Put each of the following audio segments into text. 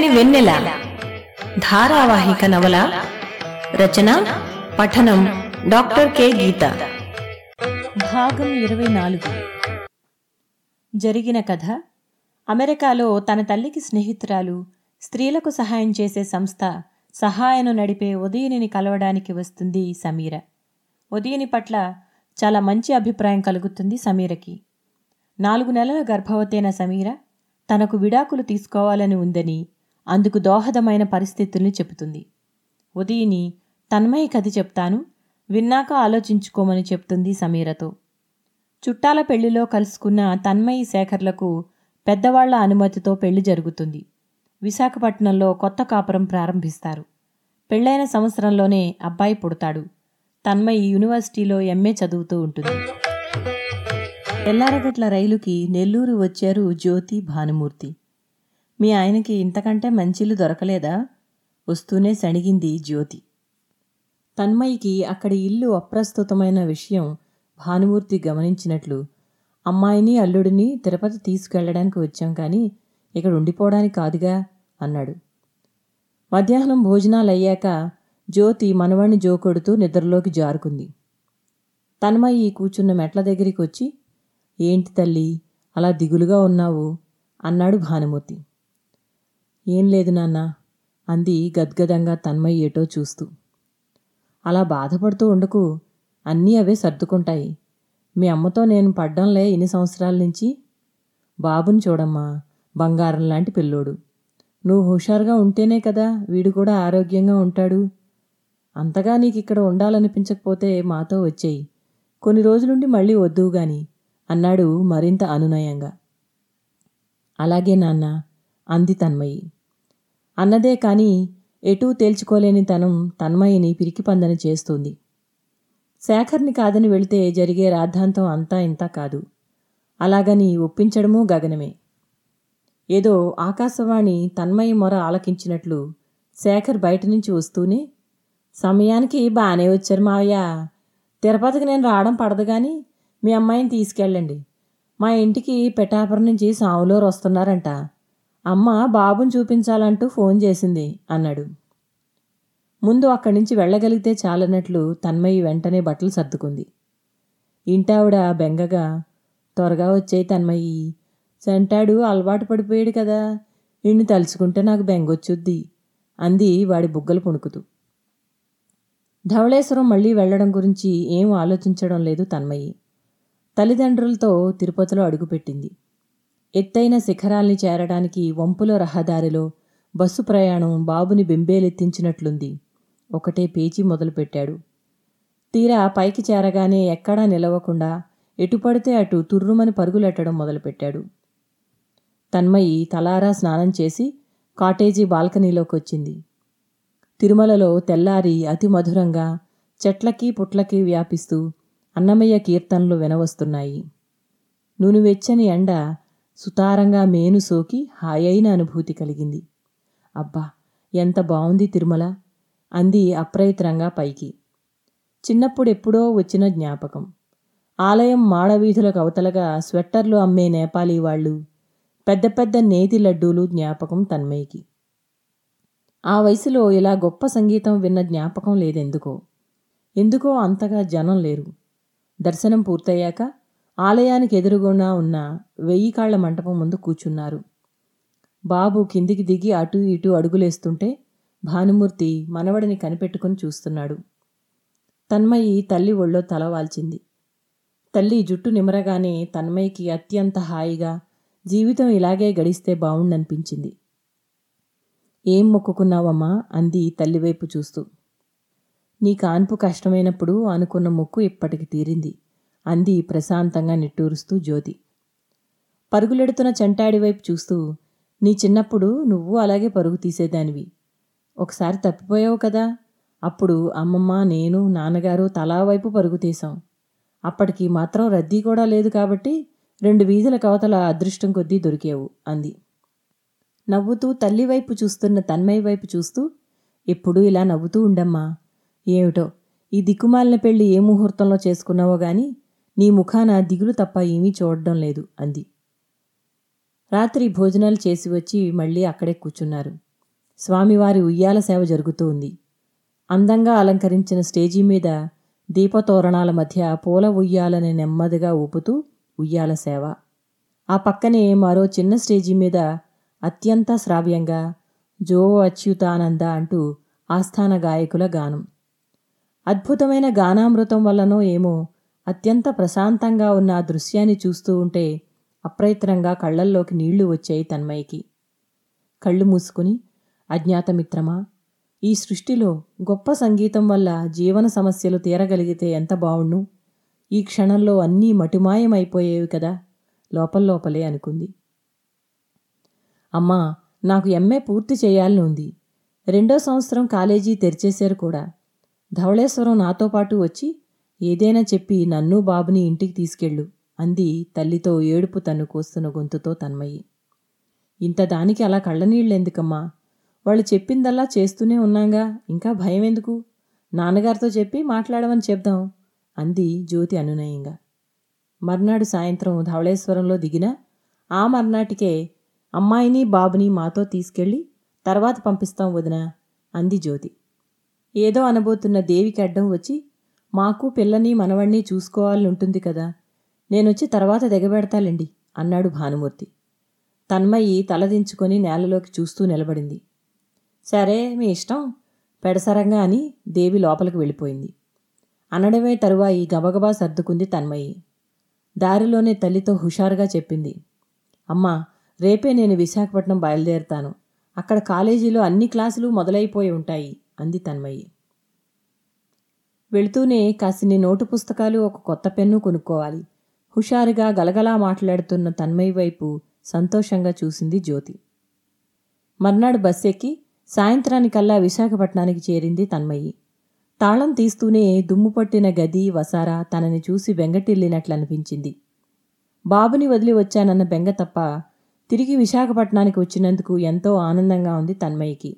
చల్లని వెన్నెల. ధారావాహిక నవల రచన పఠనం డాక్టర్ కె. గీత. భాగం ఇరవై నాలుగు. జరిగిన కథ అమెరికాలో తన తల్లికి స్నేహితురాలు స్త్రీలకు సహాయం చేసే సంస్థ సహాయను నడిపే ఉదయనిని కలవడానికి వస్తుంది సమీర. ఉదయని పట్ల చాలా మంచి అభిప్రాయం కలుగుతుంది సమీరకి. నాలుగు నెలల గర్భవతైన సమీర తనకు విడాకులు తీసుకోవాలని ఉందని అందుకు దోహదమైన పరిస్థితుల్ని చెబుతుంది. ఉదయని తన్మయ కథ చెప్తాను విన్నాక ఆలోచించుకోమని చెప్తుంది సమీరతో. చుట్టాల పెళ్ళిలో కలుసుకున్న తన్మయి శేఖర్లకు పెద్దవాళ్ళ అనుమతితో పెళ్ళి జరుగుతుంది. విశాఖపట్నంలో కొత్త కాపురం ప్రారంభిస్తారు. పెళ్ళైన సంవత్సరంలోనే అబ్బాయి పుడతాడు. తన్మయి యూనివర్సిటీలో ఎంఏ చదువుతూ ఉంటుంది. ఎల్లారగట్ల రైలుకి నెల్లూరు వచ్చారు జ్యోతి భానుమూర్తి. మీ ఆయనకి ఇంతకంటే మంచిలు దొరకలేదా? వస్తూనే సణిగింది జ్యోతి. తన్మయికి అక్కడి ఇల్లు అప్రస్తుతమైన విషయం భానుమూర్తి గమనించినట్లు అమ్మాయిని అల్లుడిని తిరుపతి తీసుకెళ్ళడానికి వచ్చాం కానీ ఇక్కడ ఉండిపోవడానికి కాదుగా అన్నాడు. మధ్యాహ్నం భోజనాలు అయ్యాక జ్యోతి మనవాణ్ణి జోకొడుతూ నిద్రలోకి జారుకుంది. తన్మయి కూర్చున్న మెట్ల దగ్గరికి వచ్చి ఏంటి తల్లి అలా దిగులుగా ఉన్నావు? అన్నాడు భానుమూర్తి. ఏం లేదు నాన్న అంది గద్గదంగా తన్మయ్యేటో ఏటో చూస్తూ. అలా బాధపడుతూ ఉండకు అన్నీ అవే సర్దుకుంటాయి. మీ అమ్మతో నేను పడ్డంలే ఇన్ని సంవత్సరాల నుంచి. బాబుని చూడమ్మా బంగారం లాంటి పిల్లోడు. నువ్వు హుషారుగా ఉంటేనే కదా వీడు కూడా ఆరోగ్యంగా ఉంటాడు. అంతగా నీకు ఇక్కడ ఉండాలనిపించకపోతే మాతో వచ్చేయి. కొన్ని రోజులుండి మళ్ళీ వద్దువు గాని అన్నాడు మరింత అనునయంగా. అలాగే నాన్నా అంది తన్మయి. అన్నదే కాని ఎటూ తేల్చుకోలేని తనం తన్మయిని పిరికిపందని చేస్తుంది. శేఖర్ని కాదని వెళితే జరిగే రాద్ధాంతం అంతా ఇంతా కాదు. అలాగని ఒప్పించడమూ గగనమే. ఏదో ఆకాశవాణి తన్మయి మొర ఆలకించినట్లు శేఖర్ బయట నుంచి వస్తూనే సమయానికి బాగానే వచ్చారు మావయ్య. తిరుపతికి నేను రావడం పడదు కానీ మీ అమ్మాయిని తీసుకెళ్ళండి. మా ఇంటికి పెటాపురం నుంచి సాములోరు వస్తున్నారంట. అమ్మ బాబుని చూపించాలంటూ ఫోన్ చేసింది అన్నాడు. ముందు అక్కడి నుంచి వెళ్ళగలిగితే చాలన్నట్లు తన్మయి వెంటనే బట్టలు సర్దుకుంది. ఇంటావిడ బెంగగా త్వరగా వచ్చేయి తన్మయి సెంటాడు అలవాటు పడిపోయాడు కదా నిన్ను తలుచుకుంటే నాకు బెంగొచ్చుద్ది అంది వాడి బుగ్గలు పుణుకుతూ. ధవళేశ్వరం మళ్ళీ వెళ్ళడం గురించి ఏం ఆలోచించడం లేదు తన్మయి. తల్లిదండ్రులతో తిరుపతిలో అడుగుపెట్టింది. ఎత్తైన శిఖరాల్ని చేరడానికి వంపుల రహదారిలో బస్సు ప్రయాణం బాబుని బెంబేలెత్తించినట్లుంది. ఒకటే పేచీ మొదలుపెట్టాడు. తీరా పైకి చేరగానే ఎక్కడా నిలవకుండా ఎటుపడితే అటు తుర్రుమని పరుగులెట్టడం మొదలుపెట్టాడు. తన్మయి తలారా స్నానం చేసి కాటేజీ బాల్కనీలోకి వచ్చింది తిరుమలలో తెల్లారి అతి మధురంగా చెట్లకి పుట్లకి వ్యాపిస్తూ అన్నమయ్య కీర్తనలు వినవస్తున్నాయి. నూనెవెచ్చని ఎండ సుతారంగా మేను సోకి హాయైన అనుభూతి కలిగింది. అబ్బా ఎంత బావుంది తిరుమల! అంది అప్రయత్నంగా పైకి. చిన్నప్పుడెప్పుడో వచ్చిన జ్ఞాపకం. ఆలయం మాడవీధులకు అవతలగా స్వెట్టర్లు అమ్మే నేపాలీ వాళ్ళు పెద్ద పెద్ద నేతి లడ్డూలు జ్ఞాపకం తన్మయ్యకి. ఆ వయసులో ఇలా గొప్ప సంగీతం విన్న జ్ఞాపకం లేదెందుకో? ఎందుకో అంతగా జనం లేరు. దర్శనం పూర్తయ్యాక ఆలయానికి ఎదురుగునా ఉన్న వెయ్యి కాళ్ళ మంటపం ముందు కూర్చున్నారు. బాబు కిందికి దిగి అటు ఇటు అడుగులేస్తుంటే భానుమూర్తి మనవడిని కనిపెట్టుకుని చూస్తున్నాడు. తన్మయి తల్లి ఒళ్ళో తలవాల్చింది తల్లి జుట్టు నిమరగానే తన్మయికి అత్యంత హాయిగా జీవితం ఇలాగే గడిస్తే బావుండనిపించింది. ఏం మొక్కుకున్నావమ్మా? అంది తల్లివైపు చూస్తూ. నీ కాన్పు కష్టమైనప్పుడు అనుకున్న మొక్కు ఇప్పటికి తీరింది. అంది ప్రశాంతంగా నిట్టూరుస్తూ జ్యోతి. పరుగులెడుతున్న చెంటాడి వైపు చూస్తూ నీ చిన్నప్పుడు నువ్వు అలాగే పరుగు తీసేదానివి. ఒకసారి తప్పిపోయావు కదా. అప్పుడు అమ్మమ్మ నేను నాన్నగారు తలా వైపు పరుగు తీసాం అప్పటికి మాత్రం రద్దీ కూడా లేదు కాబట్టి రెండు వీధుల కవతల అదృష్టం కొద్దీ దొరికావు అంది. నవ్వుతూ తల్లి వైపు చూస్తున్న తన్మయ్య వైపు చూస్తూ ఎప్పుడూ ఇలా నవ్వుతూ ఉండమ్మా. ఏమిటో ఈ దిక్కుమాలిన పెళ్ళి ఏ ముహూర్తంలో చేసుకున్నావో గాని నీ ముఖాన దిగులు తప్ప ఏమీ చూడడం లేదు అంది. రాత్రి భోజనాలు చేసి వచ్చి మళ్ళీ అక్కడే కూర్చున్నారు. స్వామివారి ఉయ్యాల సేవ జరుగుతూ ఉంది. అందంగా అలంకరించిన స్టేజీ మీద దీపతోరణాల మధ్య పూల ఉయ్యాలని నెమ్మదిగా ఊపుతూ ఉయ్యాల సేవ. ఆ పక్కనే మరో చిన్న స్టేజీ మీద అత్యంత శ్రావ్యంగా జో అచ్యుతానంద అంటూ ఆస్థాన గాయకుల గానం. అద్భుతమైన గానామృతం వల్లనో ఏమో అత్యంత ప్రశాంతంగా ఉన్న ఆ దృశ్యాన్ని చూస్తూ ఉంటే అప్రయత్నంగా కళ్ళల్లోకి నీళ్ళు వచ్చాయి తన్మయ్యకి. కళ్ళు మూసుకుని అజ్ఞాతమిత్రమా? ఈ సృష్టిలో గొప్ప సంగీతం వల్ల జీవన సమస్యలు తీరగలిగితే ఎంత బావుణ్ణు ఈ క్షణంలో అన్నీ మటుమాయమైపోయేవి కదా? లోపల్లోపలే అనుకుంది. అమ్మా నాకు ఎంఏ పూర్తి చేయాలని ఉంది. రెండో సంవత్సరం కాలేజీ తెరిచేశారు కూడా. ధవళేశ్వరం నాతో పాటు వచ్చి ఏదైనా చెప్పి నన్ను బాబుని ఇంటికి తీసుకెళ్ళు అంది తల్లితో ఏడుపు తన్ను కోస్తున్న గొంతుతో తన్మయ్యి ఇంత దానికి అలా కళ్ళనీళ్ళెందుకమ్మా? వాళ్ళు చెప్పిందల్లా చేస్తూనే ఉన్నాగా ఇంకా భయం ఎందుకు నాన్నగారితో చెప్పి మాట్లాడమని చెప్దాం అంది జ్యోతి అనునయంగా. మర్నాడు సాయంత్రం ధవళేశ్వరంలో దిగిన ఆ మర్నాటికే అమ్మాయిని బాబుని మాతో తీసుకెళ్ళి తర్వాత పంపిస్తాం వదిన అంది జ్యోతి. ఏదో అనబోతున్న దేవికి అడ్డం వచ్చి మాకు పిల్లని మనవణ్ణి చూసుకోవాలని ఉంటుంది కదా. నేనొచ్చి తర్వాత దిగబెడతాలండి అన్నాడు భానుమూర్తి. తన్మయ్యి తలదించుకొని నేలలోకి చూస్తూ నిలబడింది. సరే మీ ఇష్టం పెడసరంగా అని దేవి లోపలికి వెళ్ళిపోయింది. అనడమే తరువాయి గబగబా సర్దుకుంది తన్మయ్యి. దారిలోనే తల్లితో హుషారుగా చెప్పింది అమ్మా రేపే నేను విశాఖపట్నం బయలుదేరుతాను. అక్కడ కాలేజీలో అన్ని క్లాసులు మొదలైపోయి ఉంటాయి అంది తన్మయ్యి. వెళుతూనే కాసిని నోటు పుస్తకాలు ఒక కొత్త పెన్ను కొనుక్కోవాలి. హుషారుగా గలగలా మాట్లాడుతున్న తన్మయ్య వైపు సంతోషంగా చూసింది జ్యోతి. మర్నాడు బస్ ఎక్కి సాయంత్రానికల్లా విశాఖపట్నానికి చేరింది తన్మయ్యి తాళం తీస్తూనే దుమ్ము పట్టిన గది వసారా తనని చూసి బెంగటిల్లినట్లనిపించింది బాబుని వదిలి వచ్చానన్న బెంగ తప్ప తిరిగి విశాఖపట్నానికి వచ్చినందుకు ఎంతో ఆనందంగా ఉంది తన్మయ్యకి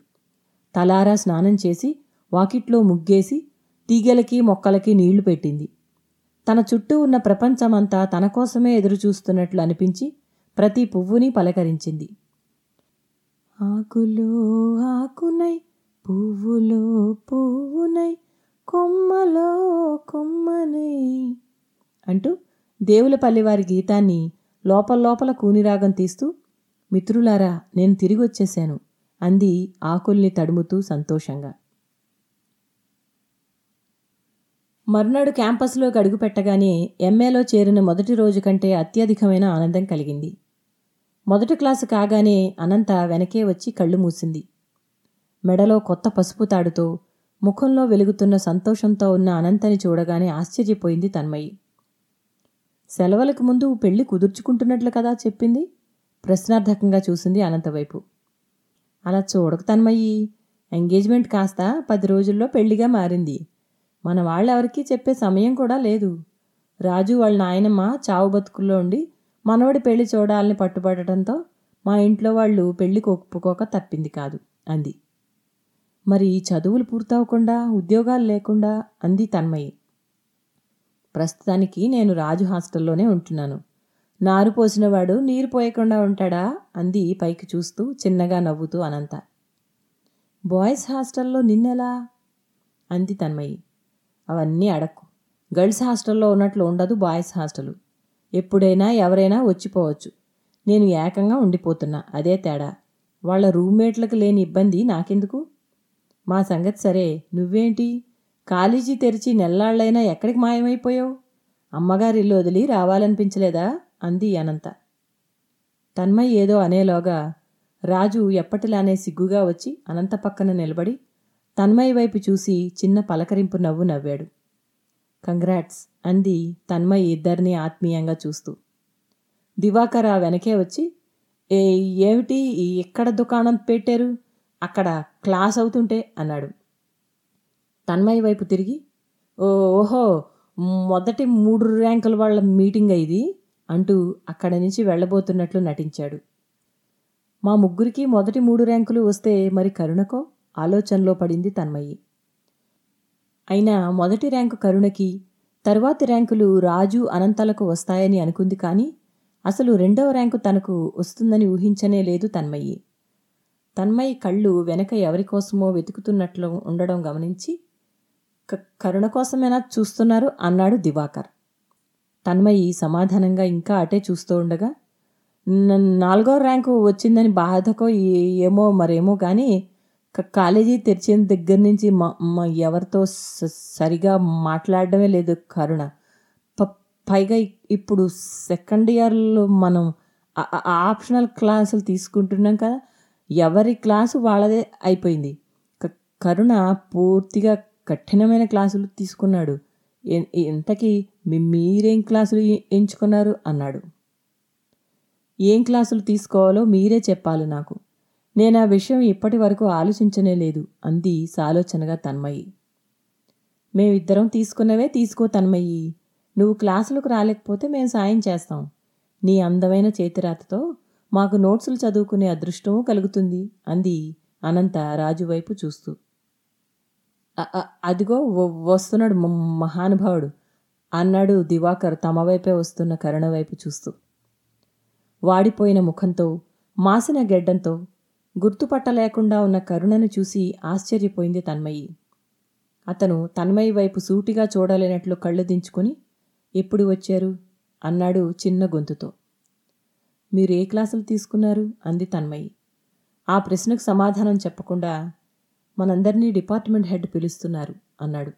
తలారా స్నానం చేసి వాకిట్లో ముగ్గేసి తీగలకి మొక్కలకి నీళ్ళు పెట్టింది. తన చుట్టూ ఉన్న ప్రపంచమంతా తన కోసమే ఎదురుచూస్తున్నట్లు అనిపించి ప్రతి పువ్వుని పలకరించింది. ఆకులో ఆకునై పువ్వులో పువ్వునై కొమ్మలో కొమ్మనై అంటూ దేవులపల్లి వారి గీతాన్ని లోపల లోపల కూనిరాగం తీస్తూ మిత్రులారా నేను తిరిగొచ్చేశాను అంది ఆకుల్ని తడుముతూ సంతోషంగా. మర్నాడు క్యాంపస్లోకి అడుగుపెట్టగానే ఎంఏలో చేరిన మొదటి రోజు కంటే అత్యధికమైన ఆనందం కలిగింది. మొదటి క్లాసు కాగానే అనంత వెనకే వచ్చి కళ్ళు మూసింది. మెడలో కొత్త పసుపు తాడుతో ముఖంలో వెలుగుతున్న సంతోషంతో ఉన్న అనంతని చూడగానే ఆశ్చర్యపోయింది తన్మయి. సెలవులకు ముందు పెళ్ళి కుదుర్చుకుంటున్నట్లు కదా చెప్పింది? ప్రశ్నార్థకంగా చూసింది అనంత వైపు. అలా చూడక తన్మయ్యి ఎంగేజ్మెంట్ కాస్త పది రోజుల్లో పెళ్ళిగా మారింది. మన వాళ్ళెవరికీ చెప్పే సమయం కూడా లేదు. రాజు వాళ్ళ నాయనమ్మ చావు బతుకుల్లో ఉండి మనవడి పెళ్ళి చూడాలని పట్టుబడటంతో మా ఇంట్లో వాళ్ళు పెళ్ళికి ఒప్పుకోక తప్పింది కాదు అంది. మరి చదువులు పూర్తవకుండా ఉద్యోగాలు లేకుండా అంది తన్మయి. ప్రస్తుతానికి నేను రాజు హాస్టల్లోనే ఉంటున్నాను. నారు పోసినవాడు నీరు పోయకుండా ఉంటాడా? అంది పైకి చూస్తూ చిన్నగా నవ్వుతూ అనంత. బాయ్స్ హాస్టల్లో నిన్నెలా? అంది తన్మయి. అవన్నీ అడక్కు. గర్ల్స్ హాస్టల్లో ఉన్నట్లు ఉండదు బాయ్స్ హాస్టలు. ఎప్పుడైనా ఎవరైనా వచ్చిపోవచ్చు. నేను ఏకంగా ఉండిపోతున్నా అదే తేడా. వాళ్ళ రూమ్మేట్లకు లేని ఇబ్బంది నాకెందుకు? మా సంగతి సరే నువ్వేంటి? కాలేజీ తెరిచి నెల్లాళ్ళైనా ఎక్కడికి మాయమైపోయావు? అమ్మగారి ఇల్లు వదిలి రావాలనిపించలేదా? అంది అనంత. తన్మయ్ ఏదో అనేలోగా రాజు ఎప్పటిలానే సిగ్గుగా వచ్చి అనంత పక్కన నిలబడి తన్మయ్ వైపు చూసి చిన్న పలకరింపు నవ్వు నవ్వాడు. కంగ్రాట్స్ అంది తన్మయ్ ఇద్దరిని ఆత్మీయంగా చూస్తూ. దివాకర్ ఆ వెనకే వచ్చి ఏ ఏమిటి? ఎక్కడ దుకాణం పెట్టారు? అక్కడ క్లాస్ అవుతుంటే అన్నాడు. తన్మయ్ వైపు తిరిగి "ఓ, ఓహో మొదటి మూడు ర్యాంకుల వాళ్ళ మీటింగ్ ఇది? అంటూ అక్కడి నుంచి వెళ్ళబోతున్నట్లు నటించాడు. మా ముగ్గురికి మొదటి మూడు ర్యాంకులు వస్తే మరి కరుణకో? ఆలోచనలో పడింది తన్మయ్యి అయినా మొదటి ర్యాంకు కరుణకి తరువాతి ర్యాంకులు రాజు అనంతలకు వస్తాయని అనుకుంది కానీ అసలు రెండవ ర్యాంకు తనకు వస్తుందని ఊహించనే లేదు తన్మయ్యి తన్మయి కళ్ళు వెనక ఎవరికోసమో వెతుకుతున్నట్లు ఉండడం గమనించి "క- కరుణ కోసమేనా చూస్తున్నారు? అన్నాడు దివాకర్. తన్మయి సమాధానంగా ఇంకా అటే చూస్తూ ఉండగా నాలుగో ర్యాంకు వచ్చిందని బాధకో ఏమో మరేమో కానీ కాలేజీ తెరిచిన దగ్గర నుంచి మా ఎవరితో స- సరిగా మాట్లాడడమే లేదు కరుణ. ప- పైగా ఇప్పుడు సెకండ్ ఇయర్లో మనం ఆ- ఆప్షనల్ క్లాసులు తీసుకుంటున్నాం కదా ఎవరి క్లాసు వాళ్ళదే అయిపోయింది. కరుణ పూర్తిగా కఠినమైన క్లాసులు తీసుకున్నాడు. ఇంతకీ మీరేం క్లాసులు ఎంచుకున్నారు? అన్నాడు. ఏం క్లాసులు తీసుకోవాలో మీరే చెప్పాలి నాకు. నేను ఆ విషయం ఇప్పటి వరకు ఆలోచించనే లేదు అంది సాలోచనగా తన్మయి. మేమిద్దరం తీసుకున్నవే తీసుకో తన్మయి. నువ్వు క్లాసులకు రాలేకపోతే మేము సాయం చేస్తాం. నీ అందమైన చేతిరాతతో మాకు నోట్సులు చదువుకునే అదృష్టమూ కలుగుతుంది అంది అనంత రాజు వైపు చూస్తూ అదిగో వస్తున్నాడు మహానుభావుడు అన్నాడు దివాకర్ తమ వైపే వస్తున్న కరుణ వైపు చూస్తూ. వాడిపోయిన ముఖంతో మాసిన గెడ్డంతో గుర్తుపట్టలేకుండా ఉన్న కరుణను చూసి ఆశ్చర్యపోయింది తన్మయి. అతను తన్మయి వైపు సూటిగా చూడలేనట్లు కళ్ళు దించుకొని ఎప్పుడు వచ్చారు? అన్నాడు చిన్న గొంతుతో. మీరు ఏ క్లాసులు తీసుకున్నారు? అంది తన్మయి. ఆ ప్రశ్నకు సమాధానం చెప్పకుండా మనందరినీ డిపార్ట్మెంట్ హెడ్ పిలుస్తున్నారు అన్నాడు.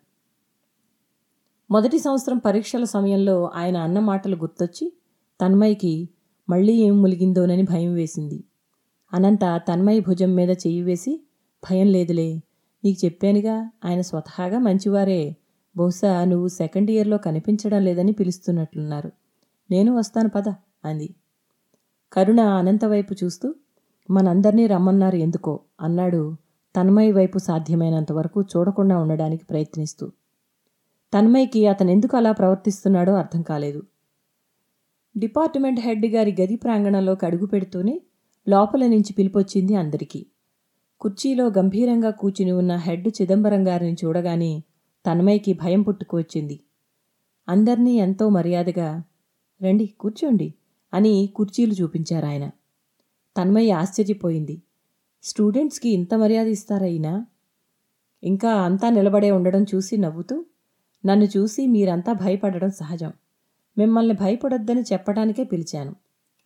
మొదటి సంవత్సరం పరీక్షల సమయంలో ఆయన అన్న మాటలు గుర్తొచ్చి తన్మయికి మళ్ళీ ఏం ములిగిందోనని భయం వేసింది. అనంత తన్మయి భుజం మీద చెయ్యి వేసి భయం లేదులే నీకు చెప్పానుగా ఆయన స్వతహాగా మంచివారే. బహుశా నువ్వు సెకండ్ ఇయర్లో కనిపించడం లేదని పిలుస్తున్నట్లున్నారు. నేను వస్తాను పద అంది. కరుణ అనంత వైపు చూస్తూ మనందరినీ రమ్మన్నారు ఎందుకో? అన్నాడు తన్మయి వైపు సాధ్యమైనంత వరకు చూడకుండా ఉండడానికి ప్రయత్నిస్తూ. తన్మయ్కి అతను ఎందుకు అలా ప్రవర్తిస్తున్నాడో అర్థం కాలేదు. డిపార్ట్మెంట్ హెడ్ గారి గది ప్రాంగణంలోకి అడుగు పెడుతూనే లోపల నుంచి పిలిపొచ్చింది అందరికీ. కుర్చీలో గంభీరంగా కూర్చుని ఉన్న హెడ్ చిదంబరం గారిని చూడగానే తన్మయ్కి భయం పుట్టుకువచ్చింది అందర్నీ ఎంతో మర్యాదగా రండి కూర్చోండి అని కుర్చీలు చూపించారు ఆయన తన్మయ్య ఆశ్చర్యపోయింది. స్టూడెంట్స్కి ఇంత మర్యాద ఇస్తారైనా ఇంకా అంతా నిలబడే ఉండడం చూసి నవ్వుతూ నన్ను చూసి మీరంతా భయపడడం సహజం. మిమ్మల్ని భయపడొద్దని చెప్పడానికే పిలిచాను.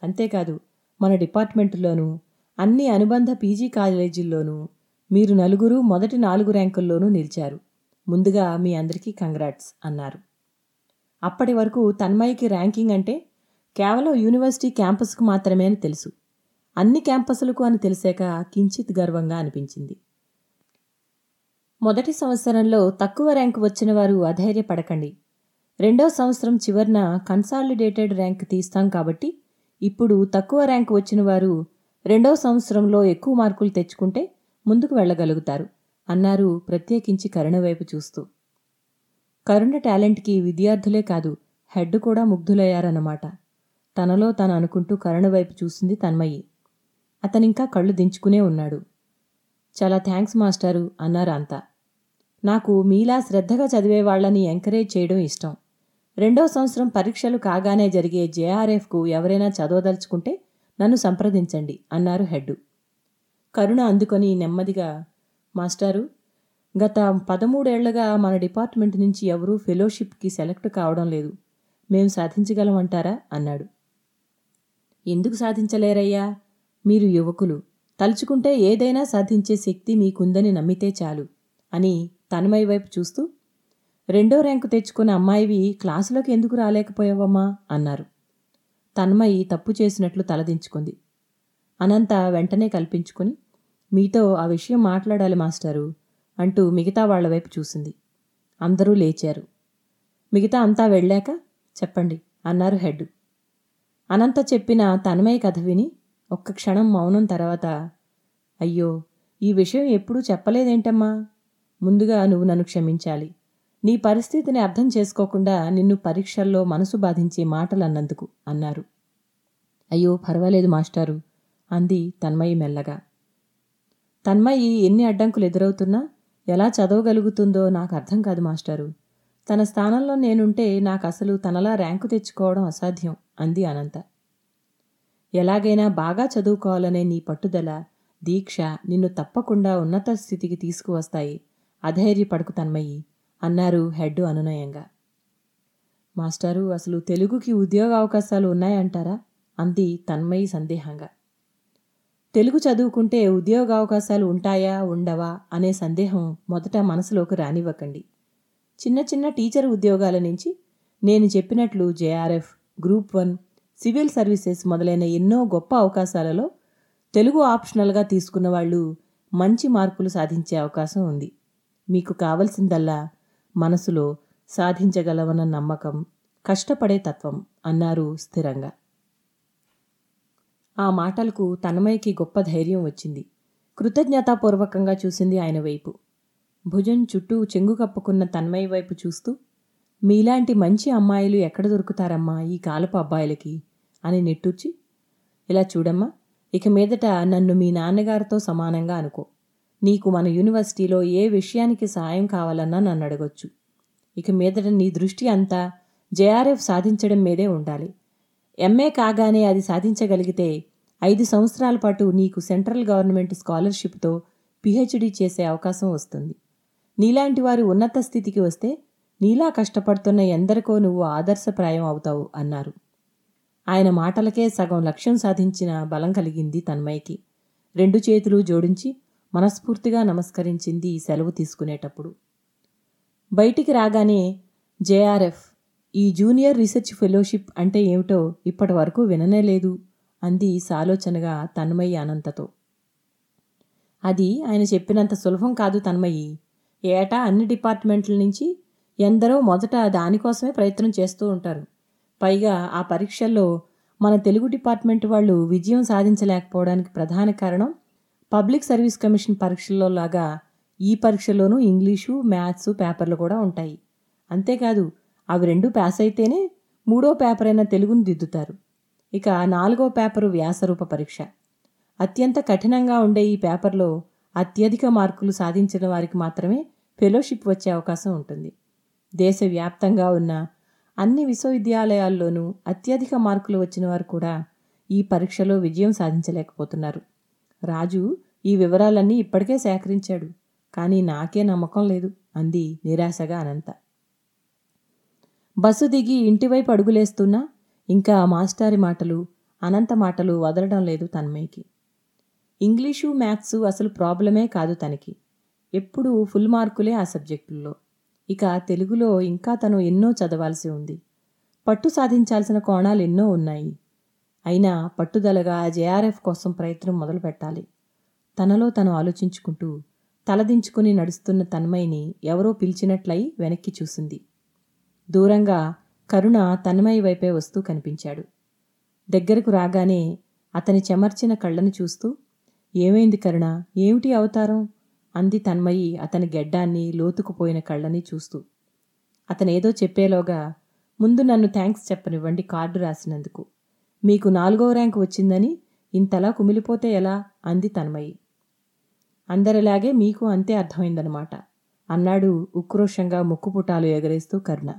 అంతేకాదు మన డిపార్ట్మెంటులోనూ అన్ని అనుబంధ పీజీ కాలేజీల్లోనూ మీరు నలుగురు మొదటి నాలుగు ర్యాంకుల్లోనూ నిలిచారు. ముందుగా మీ అందరికీ కంగ్రాట్స్ అన్నారు. అప్పటి వరకు తన్మయ్యకి ర్యాంకింగ్ అంటే కేవలం యూనివర్సిటీ క్యాంపస్కు మాత్రమే అని తెలుసు. అన్ని క్యాంపస్లకు అని తెలిసాక కించిత్ గర్వంగా అనిపించింది. మొదటి సంవత్సరంలో తక్కువ ర్యాంకు వచ్చిన వారు అధైర్యపడకండి. రెండో సంవత్సరం చివరన కన్సాలిడేటెడ్ ర్యాంక్ తీస్తాం కాబట్టి ఇప్పుడు తక్కువ ర్యాంకు వచ్చిన వారు రెండో సంవత్సరంలో ఎక్కువ మార్కులు తెచ్చుకుంటే ముందుకు వెళ్ళగలుగుతారు అన్నారు ప్రత్యేకించి కరుణ వైపు చూస్తూ. కరుణ టాలెంట్కి విద్యార్థులే కాదు హెడ్ కూడా ముగ్ధులయ్యారన్నమాట. తనలో తాను అనుకుంటూ కరుణ వైపు చూసింది తన్మయి. అతనింకా కళ్ళు దించుకునే ఉన్నాడు. చాలా థ్యాంక్స్ మాస్టారు అన్నారు అంతా. నాకు మీలా శ్రద్ధగా చదివే వాళ్ళని ఎంకరేజ్ చేయడం ఇష్టం. రెండో సంవత్సరం పరీక్షలు కాగానే జరిగే జేఆర్ఎఫ్కు ఎవరైనా చదవదలుచుకుంటే నన్ను సంప్రదించండి అన్నారు హెడ్ కరుణ అందుకొని నెమ్మదిగా మాస్టారు గత పదమూడేళ్ళుగా మన డిపార్ట్మెంట్ నుంచి ఎవరూ ఫెలోషిప్కి సెలెక్ట్ కావడం లేదు. మేము సాధించగలమంటారా? అన్నాడు. ఎందుకు సాధించలేరయ్యా? మీరు యువకులు. తలుచుకుంటే ఏదైనా సాధించే శక్తి మీకుందని నమ్మితే చాలు అని తన్మయ్య వైపు చూస్తూ రెండో ర్యాంకు తెచ్చుకున్న అమ్మాయివి క్లాసులోకి ఎందుకు రాలేకపోయావమ్మా? అన్నారు. తన్మయి తప్పు చేసినట్లు తలదించుకుంది అనంత వెంటనే కల్పించుకుని మీతో ఆ విషయం మాట్లాడాలి మాస్టారు అంటూ మిగతా వాళ్ళ వైపు చూసింది. అందరూ లేచారు. మిగతా అంతా వెళ్ళాక చెప్పండి అన్నారు హెడ్. అనంత చెప్పిన తన్మయ కథ విని ఒక్క క్షణం మౌనం తర్వాత అయ్యో ఈ విషయం ఎప్పుడూ చెప్పలేదేంటమ్మా? ముందుగా నువ్వు నన్ను క్షమించాలి. నీ పరిస్థితిని అర్థం చేసుకోకుండా నిన్ను పరీక్షల్లో మనసు బాధించే మాటలు అన్నందుకు అన్నారు. అయ్యో పర్వాలేదు మాస్టారు అంది తన్మయి మెల్లగా. తన్మయి ఎన్ని అడ్డంకులు ఎదురవుతున్నా ఎలా చదవగలుగుతుందో నాకు అర్థం కాదు మాస్టారు. తన స్థానంలో నేనుంటే నాకు అసలు తనలా ర్యాంకు తెచ్చుకోవడం అసాధ్యం అంది అనంత. ఎలాగైనా బాగా చదువుకోవాలనే నీ పట్టుదల దీక్ష నిన్ను తప్పకుండా ఉన్నత స్థితికి తీసుకువస్తాయి అధైర్యపడకు తన్మయ్యి అన్నారు హెడ్ అనునయంగా. మాస్టారు అసలు తెలుగుకి ఉద్యోగ అవకాశాలు ఉన్నాయంటారా? అంది తన్మయి సందేహంగా. తెలుగు చదువుకుంటే ఉద్యోగ అవకాశాలు ఉంటాయా ఉండవా అనే సందేహం మొదట మనసులోకి రానివ్వకండి. చిన్న చిన్న టీచర్ ఉద్యోగాల నుంచి నేను చెప్పినట్లు JRF group one civil services మొదలైన ఎన్నో గొప్ప అవకాశాలలో తెలుగు ఆప్షనల్గా తీసుకున్న వాళ్ళు మంచి మార్కులు సాధించే అవకాశం ఉంది. మీకు కావలసిందల్లా మనసులో సాధించగలవన్న నమ్మకం కష్టపడే తత్వం అన్నారు స్థిరంగా. ఆ మాటలకు తన్మయ్యకి గొప్ప ధైర్యం వచ్చింది. కృతజ్ఞతాపూర్వకంగా చూసింది ఆయన వైపు. భుజం చుట్టూ చెంగు కప్పుకున్న తన్మయ్య వైపు చూస్తూ మీలాంటి మంచి అమ్మాయిలు ఎక్కడ దొరుకుతారమ్మా ఈ కాలపు అబ్బాయిలకి? అని నెట్టూర్చి ఇలా చూడమ్మా ఇక మీదట నన్ను మీ నాన్నగారితో సమానంగా అనుకో. నీకు మన యూనివర్సిటీలో ఏ విషయానికి సాయం కావాలన్నా నన్ను అడగొచ్చు. ఇక మీదట నీ దృష్టి అంతా జేఆర్ఎఫ్ సాధించడం మీదే ఉండాలి. ఎంఏ కాగానే అది సాధించగలిగితే ఐదు సంవత్సరాల పాటు నీకు సెంట్రల్ గవర్నమెంట్ స్కాలర్షిప్తో పిహెచ్డి చేసే అవకాశం వస్తుంది. నీలాంటి వారు ఉన్నత స్థితికి వస్తే నీలా కష్టపడుతున్న ఎందరికో నువ్వు ఆదర్శప్రాయం అవుతావు అన్నారు. ఆయన మాటలకే సగం లక్ష్యం సాధించిన బలం కలిగింది తన్మయ్యకి. రెండు చేతులు జోడించి మనస్ఫూర్తిగా నమస్కరించింది సెలవు తీసుకునేటప్పుడు. బయటికి రాగానే జేఆర్ఎఫ్ ఈ జూనియర్ రీసెర్చ్ ఫెలోషిప్ అంటే ఏమిటో ఇప్పటి వరకు విననే లేదు అంది సాలోచనగా తన్మయ్యి అనంతతో. అది ఆయన చెప్పినంత సులభం కాదు తన్మయ్యి ఏటా అన్ని డిపార్ట్మెంట్ల నుంచి ఎందరో మొదట దానికోసమే ప్రయత్నం చేస్తూ ఉంటారు. పైగా ఆ పరీక్షల్లో మన తెలుగు డిపార్ట్మెంట్ వాళ్ళు విజయం సాధించలేకపోవడానికి ప్రధాన కారణం పబ్లిక్ సర్వీస్ కమిషన్ పరీక్షల్లో లాగా ఈ పరీక్షలోనూ ఇంగ్లీషు మ్యాథ్స్ పేపర్లు కూడా ఉంటాయి. అంతేకాదు అవి రెండు పాస్ అయితేనే మూడో పేపర్ అయిన తెలుగును దిద్దుతారు. ఇక నాలుగో పేపరు వ్యాసరూప పరీక్ష. అత్యంత కఠినంగా ఉండే ఈ పేపర్లో అత్యధిక మార్కులు సాధించిన వారికి మాత్రమే ఫెలోషిప్ వచ్చే అవకాశం ఉంటుంది. దేశవ్యాప్తంగా ఉన్న అన్ని విశ్వవిద్యాలయాల్లోనూ అత్యధిక మార్కులు వచ్చిన వారు కూడా ఈ పరీక్షలో విజయం సాధించలేకపోతున్నారు. రాజు ఈ వివరాలన్నీ ఇప్పటికే సేకరించాడు కానీ నాకే నమ్మకం లేదు అంది నిరాశగా అనంత. బస్సు దిగి ఇంటివైపు అడుగులేస్తున్నా ఇంకా మాస్టారి మాటలు అనంత మాటలు వదలడం లేదు తన్మయ్యకి. ఇంగ్లీషు మ్యాథ్స్ అసలు ప్రాబ్లమే కాదు తనకి. ఎప్పుడూ ఫుల్ మార్కులే ఆ సబ్జెక్టుల్లో. ఇక తెలుగులో ఇంకా తను ఎన్నో చదవాల్సి ఉంది. పట్టు సాధించాల్సిన కోణాలు ఎన్నో ఉన్నాయి. అయినా పట్టుదలగా జేఆర్ఎఫ్ కోసం ప్రయత్నం మొదలుపెట్టాలి తనలో తను ఆలోచించుకుంటూ తలదించుకుని నడుస్తున్న తన్మయిని ఎవరో పిలిచినట్లయి వెనక్కి చూసింది. దూరంగా కరుణ తన్మయ్య వైపే వస్తూ కనిపించాడు. దగ్గరకు రాగానే అతని చెమర్చిన కళ్ళను చూస్తూ ఏమైంది కరుణ? ఏమిటి అవతారం? అంది తన్మయి అతని గెడ్డాన్ని లోతుకుపోయిన కళ్ళని చూస్తూ. అతనేదో చెప్పేలోగా ముందు నన్ను థ్యాంక్స్ చెప్పనివ్వండి కార్డు రాసినందుకు. మీకు నాలుగో ర్యాంక్ వచ్చిందని ఇంతలా కుమిలిపోతే ఎలా? అంది తన్మయి. అందరిలాగే మీకు అంతే అర్థమైందనమాట అన్నాడు ఉక్రోషంగా ముక్కుపుటాలు ఎగరేస్తూ కర్ణ.